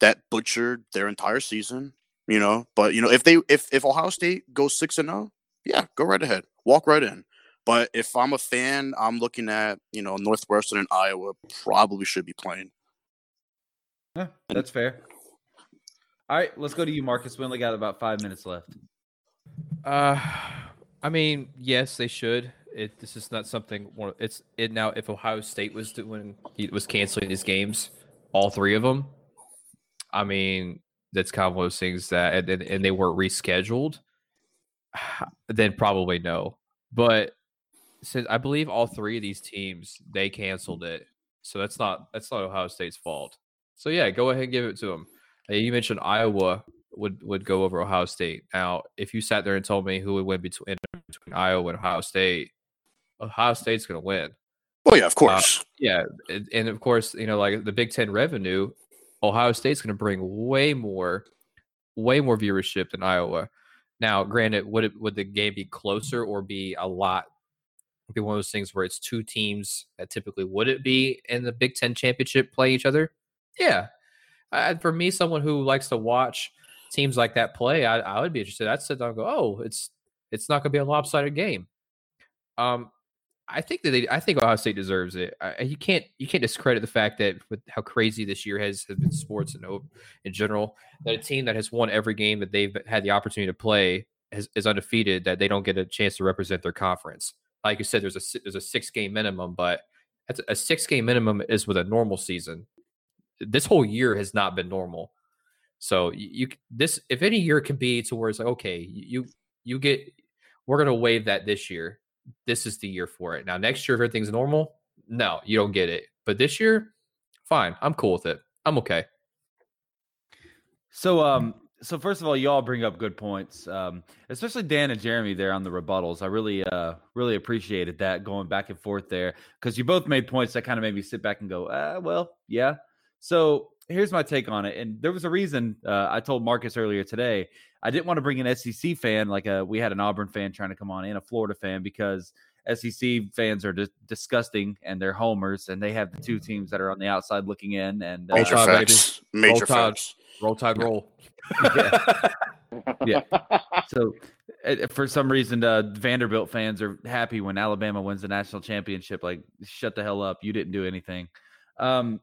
Speaker 7: that butchered their entire season. You know, but you know if they if if Ohio State goes six and zero, yeah, go right ahead, walk right in. But if I'm a fan, I'm looking at you know Northwestern and Iowa probably should be playing.
Speaker 3: Yeah, that's fair. All right, let's go to you, Marcus. We only got about five minutes left.
Speaker 4: Uh, I mean, yes, they should. It this is not something. one- It's it now. If Ohio State was doing, he was canceling these games, all three of them. I mean, that's kind of one of those things that, and, and, and they weren't rescheduled. Then probably no. But since I believe all three of these teams they canceled it, so that's not that's not Ohio State's fault. So yeah, go ahead and give it to them. You mentioned Iowa would would go over Ohio State. Now, if you sat there and told me who would win between between Iowa and Ohio State, Ohio State's going to win.
Speaker 7: Well, yeah, of course.
Speaker 4: Yeah, and, and of course, you know, like the Big Ten revenue, Ohio State's going to bring way more, way more viewership than Iowa. Now, granted, would it would the game be closer or be a lot? Be one of those things where it's two teams that typically would it be in the Big Ten championship play each other? Yeah, I, for me, someone who likes to watch teams like that play, I, I would be interested. I'd sit down and go, oh, it's it's not going to be a lopsided game. Um, I think that they, I think Ohio State deserves it. I, you can't you can't discredit the fact that with how crazy this year has, has been sports and in general, that a team that has won every game that they've had the opportunity to play has, is undefeated, that they don't get a chance to represent their conference. Like you said, there's a there's a six game minimum, but that's a six game minimum is with a normal season. This whole year has not been normal. So you, you this if any year can be to where it's like okay you you get we're gonna waive that this year. This is the year for it. Now next year if everything's normal, no, you don't get it. But this year, fine, I'm cool with it. I'm okay.
Speaker 3: So, um, so first of all, you all bring up good points, um, especially Dan and Jeremy there on the rebuttals. I really, uh, really appreciated that going back and forth there because you both made points that kind of made me sit back and go, uh, well, yeah. So here's my take on it. And there was a reason uh, I told Marcus earlier today. I didn't want to bring an SEC fan like a, we had an Auburn fan trying to come on and a Florida fan because SEC fans are dis- disgusting and they're homers and they have the two teams that are on the outside looking in and uh,
Speaker 7: Major
Speaker 4: Tide, baby.
Speaker 7: facts. Major
Speaker 4: Roll Tide.
Speaker 7: facts.
Speaker 4: Roll Tide, roll.
Speaker 3: Yeah. so uh, for some reason uh, Vanderbilt fans are happy when Alabama wins the national championship like shut the hell up you didn't do anything um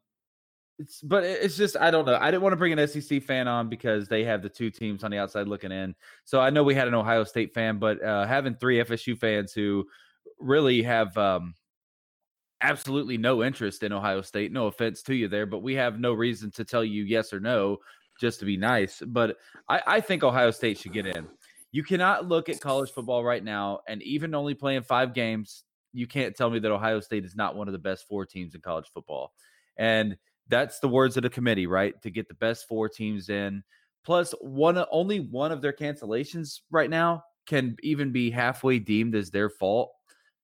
Speaker 3: it's but it's just I don't know I didn't want to bring an SEC fan on because they have the two teams on the outside looking in so I know we had an Ohio State fan but uh, having three FSU fans who really have um absolutely no interest in Ohio State no offense to you there but we have no reason to tell you yes or no just to be nice but I, I think Ohio State should get in. You cannot look at college football right now and even only playing five games, you can't tell me that Ohio State is not one of the best four teams in college football. And that's the words of the committee, right? To get the best four teams in. Plus, one only one of their cancellations right now can even be halfway deemed as their fault.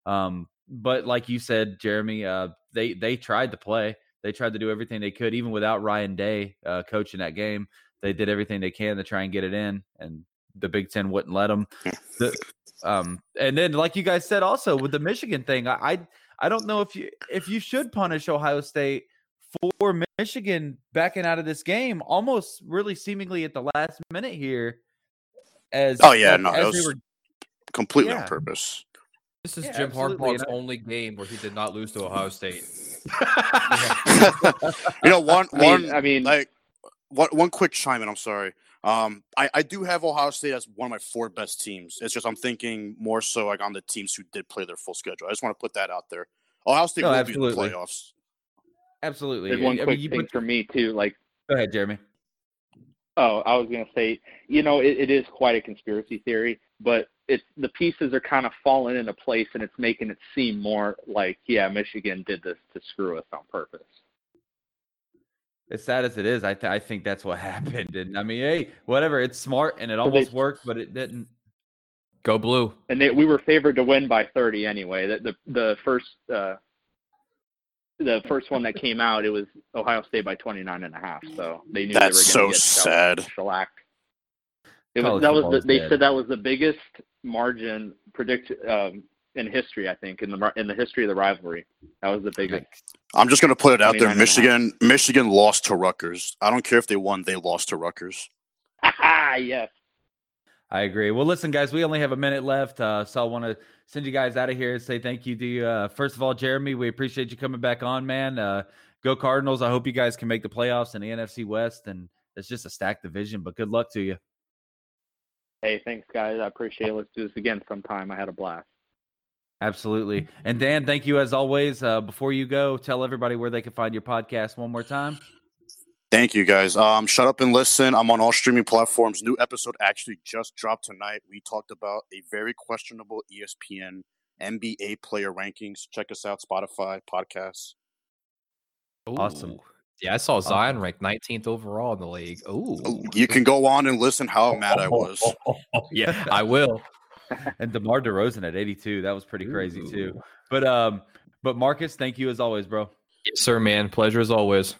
Speaker 3: Um, but like you said, Jeremy, uh, they they tried to play. They tried to do everything they could, even without Ryan Day uh, coaching that game they did everything they can to try and get it in, and the Big Ten wouldn't let them. The, um, and then, like you guys said, also with the Michigan thing, I, I I don't know if you if you should punish Ohio State for Michigan backing out of this game, almost really seemingly at the last minute here. As
Speaker 7: Oh, yeah,
Speaker 3: as-
Speaker 7: no,
Speaker 3: as
Speaker 7: it
Speaker 3: they
Speaker 7: was
Speaker 3: were
Speaker 7: Completely
Speaker 3: Yeah.
Speaker 7: on purpose.
Speaker 4: This is
Speaker 3: Yeah,
Speaker 4: Jim Harbaugh's only game where he did not lose to Ohio State.
Speaker 7: you know, one
Speaker 6: I mean,
Speaker 7: one
Speaker 6: I mean,
Speaker 7: like one one quick chime in. I'm sorry. Um, I I do have Ohio State as one of my four best teams. It's just I'm thinking more so like on the teams who did play their full schedule. I just want to put that out there. Ohio State
Speaker 3: No,
Speaker 7: will
Speaker 3: absolutely.
Speaker 7: be in the playoffs.
Speaker 3: Absolutely.
Speaker 6: there's one
Speaker 3: I
Speaker 6: quick
Speaker 3: mean, you
Speaker 6: thing
Speaker 3: put-
Speaker 6: for me too. Like,
Speaker 3: go ahead, Jeremy.
Speaker 6: oh, I was gonna say, you know, it, it is quite a conspiracy theory, but it's the pieces are kind of falling into place, and it's making it seem more like, yeah, Michigan did this to screw us on purpose.
Speaker 3: As sad as it is, I th- I think that's what happened. And I mean, hey, whatever. It's smart and it
Speaker 6: they-
Speaker 3: almost worked, but it didn't.
Speaker 4: Go blue.
Speaker 6: and they, we were favored to win by 30 anyway. The the, the first uh, the first one that came out, it was Ohio State by 29 and a half. So they knew
Speaker 7: That's
Speaker 6: they were going
Speaker 7: so
Speaker 6: to get
Speaker 7: sad.
Speaker 6: shellacked. It was
Speaker 3: College
Speaker 6: that was the, they
Speaker 3: dead.
Speaker 6: said that was the biggest margin predict um, in history. I think in the in the history of the rivalry, that was the biggest.
Speaker 7: I'm just gonna put it out there.
Speaker 6: and a half.
Speaker 7: Michigan Michigan lost to Rutgers. I don't care if they won. They lost to Rutgers.
Speaker 6: yes.
Speaker 3: I agree. Well, listen, guys, we only have a minute left, uh, so I want to send you guys out of here and say thank you to you. Uh, first of all, Jeremy, we appreciate you coming back on, man. Uh, go Cardinals! I hope you guys can make the playoffs in the NFC West, and it's just a stacked division. But good luck to you.
Speaker 6: Hey, thanks guys. I appreciate it. Let's do this again sometime. I had a blast.
Speaker 3: Absolutely. And Dan, thank you as always. Uh, before you go, tell everybody where they can find your podcast one more time.
Speaker 7: Thank you guys. Um, shut up and listen. I'm on all streaming platforms. New episode actually just dropped tonight. We talked about a very questionable ESPN NBA player rankings. Check us out, Spotify podcasts.
Speaker 3: Awesome.
Speaker 4: Yeah, I saw Zion ranked 19th overall in the league.
Speaker 7: Oh, You can go on and listen how mad I was.
Speaker 4: yeah, I will.
Speaker 3: and DeMar DeRozan at 82. That was pretty crazy too. But um, but Marcus, thank you as always, bro.
Speaker 4: Yes, sir, man. Pleasure as always.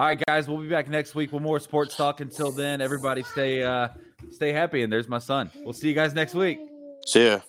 Speaker 3: All right, guys, we'll be back next week with more sports talk. Until then, everybody stay uh stay happy. And there's my son. We'll see you guys next week.
Speaker 7: See ya.